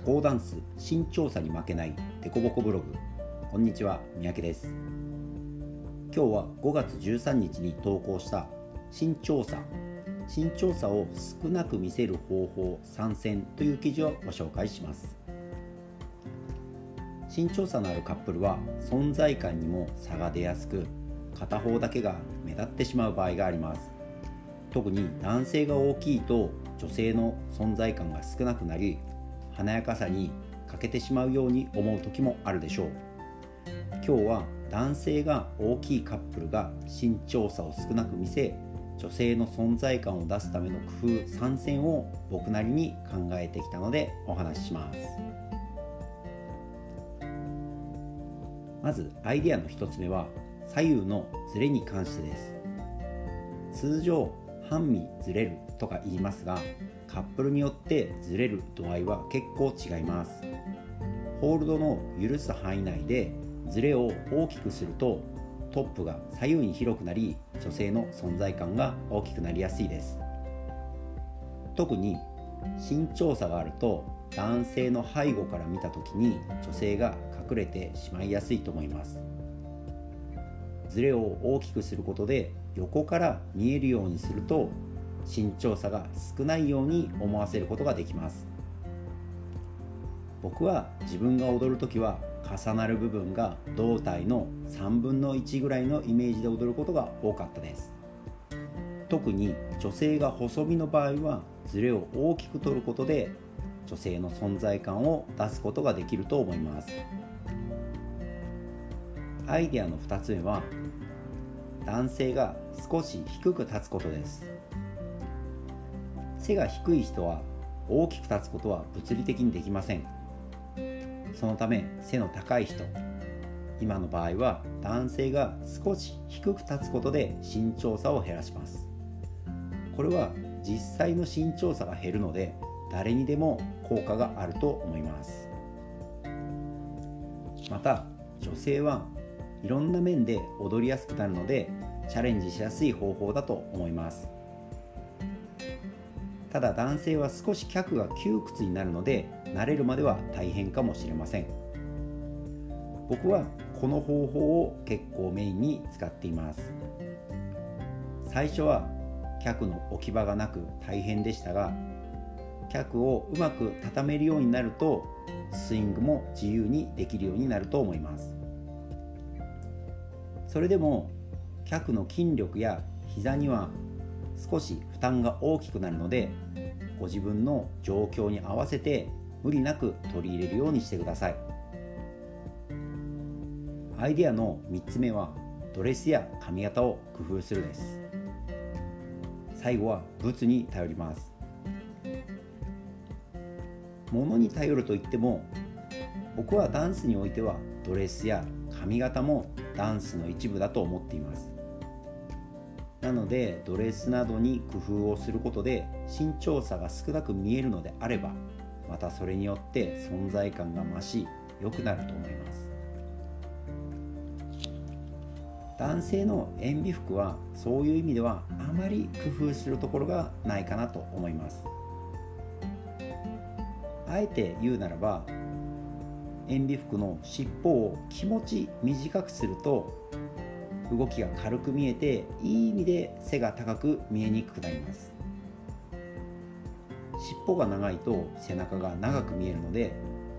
社交ダンス身長差に負けないデコボコブログ。こんにちは三宅です。今日は5月13日に投稿した身長差身長差を少なく見せる方法参戦という記事をご紹介します。身長差のあるカップルは存在感にも差が出やすく片方だけが目立ってしまう場合があります。特に男性が大きいと女性の存在感が少なくなり華やかさに欠けてしまうように思う時もあるでしょう。今日は男性が大きいカップルが身長差を少なく見せ女性の存在感を出すための工夫参戦を僕なりに考えてきたのでお話しします。まずアイデアの1つ目は左右のズレに関してです。通常半身ずれるとか言いますがカップルによってずれる度合いは結構違います。ホールドの許す範囲内でズレを大きくするとトップが左右に広くなり女性の存在感が大きくなりやすいです。特に身長差があると男性の背後から見た時に女性が隠れてしまいやすいと思います。ズレを大きくすることで横から見えるようにすると身長差が少ないように思わせることができます。僕は自分が踊る時は重なる部分が胴体の3分の1ぐらいのイメージで踊ることが多かったです。特に女性が細身の場合はズレを大きく取ることで女性の存在感を出すことができると思います。アイデアの2つ目は男性が少し低く立つことです。背が低い人は大きく立つことは物理的にできません。そのため背の高い人今の場合は男性が少し低く立つことで身長差を減らします。これは実際の身長差が減るので誰にでも効果があると思います。また女性はいろんな面で踊りやすくなるのでチャレンジしやすい方法だと思います。ただ男性は少し脚が窮屈になるので慣れるまでは大変かもしれません。僕はこの方法を結構メインに使っています。最初は脚の置き場がなく大変でしたが脚をうまく畳めるようになるとスイングも自由にできるようになると思います。それでも脚の筋力や膝には少し負担が大きくなるのでご自分の状況に合わせて無理なく取り入れるようにしてください。アイデアの3つ目はドレスや髪型を工夫するです。最後は物に頼ります。物に頼るといっても僕はダンスにおいてはドレスや髪型もダンスの一部だと思っています。なのでドレスなどに工夫をすることで身長差が少なく見えるのであればまたそれによって存在感が増し良くなると思います。男性の塩ビ服はそういう意味ではあまり工夫するところがないかなと思います。あえて言うならば塩ビ服の尻尾を気持ち短くすると動きが軽く見えていい意味で背が高く見えにくくなります。尻尾が長いと背中が長く見えるので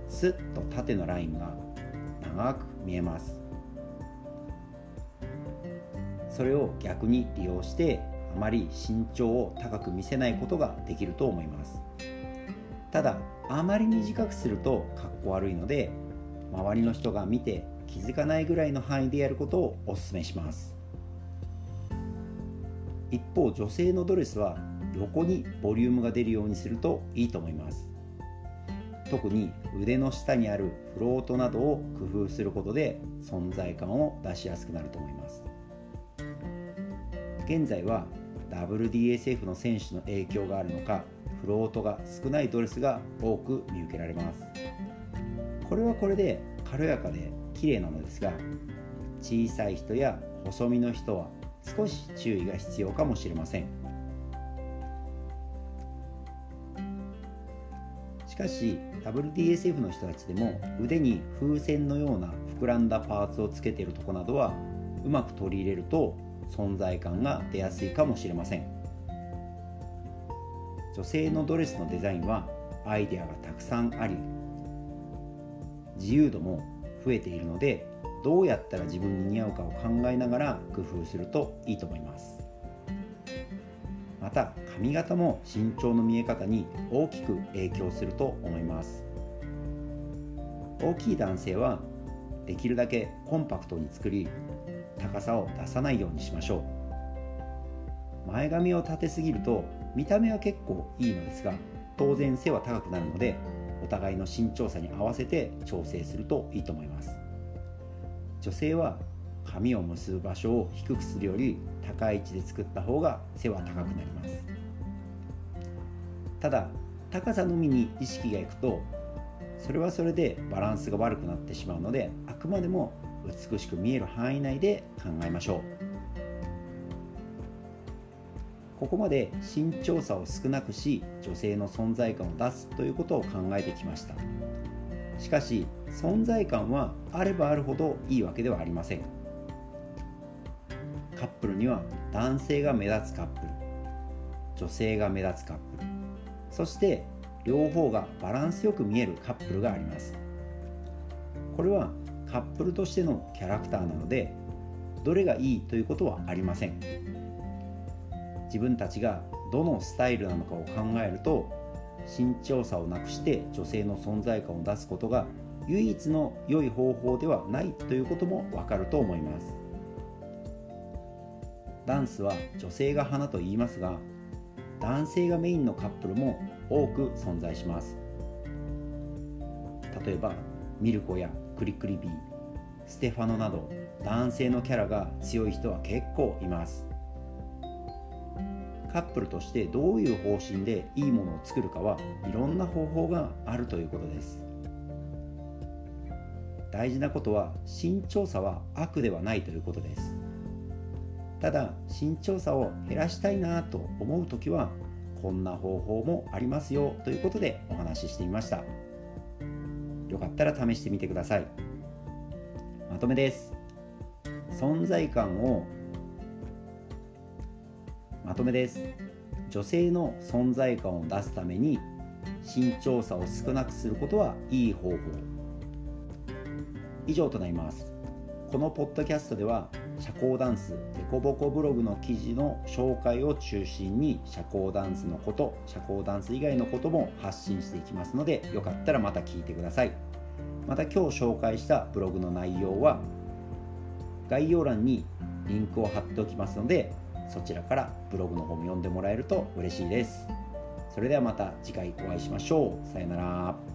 スッと縦のラインが長く見えます。それを逆に利用してあまり身長を高く見せないことができると思います。ただあまり短くするとかっこ悪いので周りの人が見て気づかないぐらいの範囲でやることをお勧めします。一方女性のドレスは横にボリュームが出るようにするといいと思います。特に腕の下にあるフロートなどを工夫することで存在感を出しやすくなると思います。現在は WDSF の選手の影響があるのかフロートが少ないドレスが多く見受けられます。これはこれで軽やかで綺麗なのですが小さい人や細身の人は少し注意が必要かもしれません。しかし WDSF の人たちでも腕に風船のような膨らんだパーツをつけているとこなどはうまく取り入れると存在感が出やすいかもしれません。女性のドレスのデザインはアイデアがたくさんあり自由度も増えているのでどうやったら自分に似合うかを考えながら工夫するといいと思います。また髪型も身長の見え方に大きく影響すると思います。大きい男性はできるだけコンパクトに作り高さを出さないようにしましょう。前髪を立てすぎると見た目は結構いいのですが当然背は高くなるのでお互いの身長差に合わせて調整するといいと思います。女性は髪を結ぶ場所を低くするより高い位置で作った方が背は高くなります。ただ高さのみに意識がいくとそれはそれでバランスが悪くなってしまうのであくまでも美しく見える範囲内で考えましょう。ここまで身長差を少なくし女性の存在感を出すということを考えてきました。しかし存在感はあればあるほどいいわけではありません。カップルには男性が目立つカップル女性が目立つカップルそして両方がバランスよく見えるカップルがあります。これはカップルとしてのキャラクターなのでどれがいいということはありません。自分たちがどのスタイルなのかを考えると身長差をなくして女性の存在感を出すことが唯一の良い方法ではないということもわかると思います。ダンスは女性が花と言いますが男性がメインのカップルも多く存在します。例えばミルコやクリクリビーステファノなど男性のキャラが強い人は結構います。カップルとしてどういう方針でいいものを作るかはいろんな方法があるということです。大事なことは身長差は悪ではないということです。ただ身長差を減らしたいなと思う時はこんな方法もありますよということでお話ししてみました。よかったら試してみてください。まとめです。存在感をまとめです。女性の存在感を出すために身長差を少なくすることはいい方法。以上となります。このポッドキャストでは社交ダンスデコボコブログの記事の紹介を中心に社交ダンスのこと社交ダンス以外のことも発信していきますのでよかったらまた聞いてください。また今日紹介したブログの内容は概要欄にリンクを貼っておきますのでそちらからブログの方も読んでもらえると嬉しいです。それではまた次回お会いしましょう。さよなら。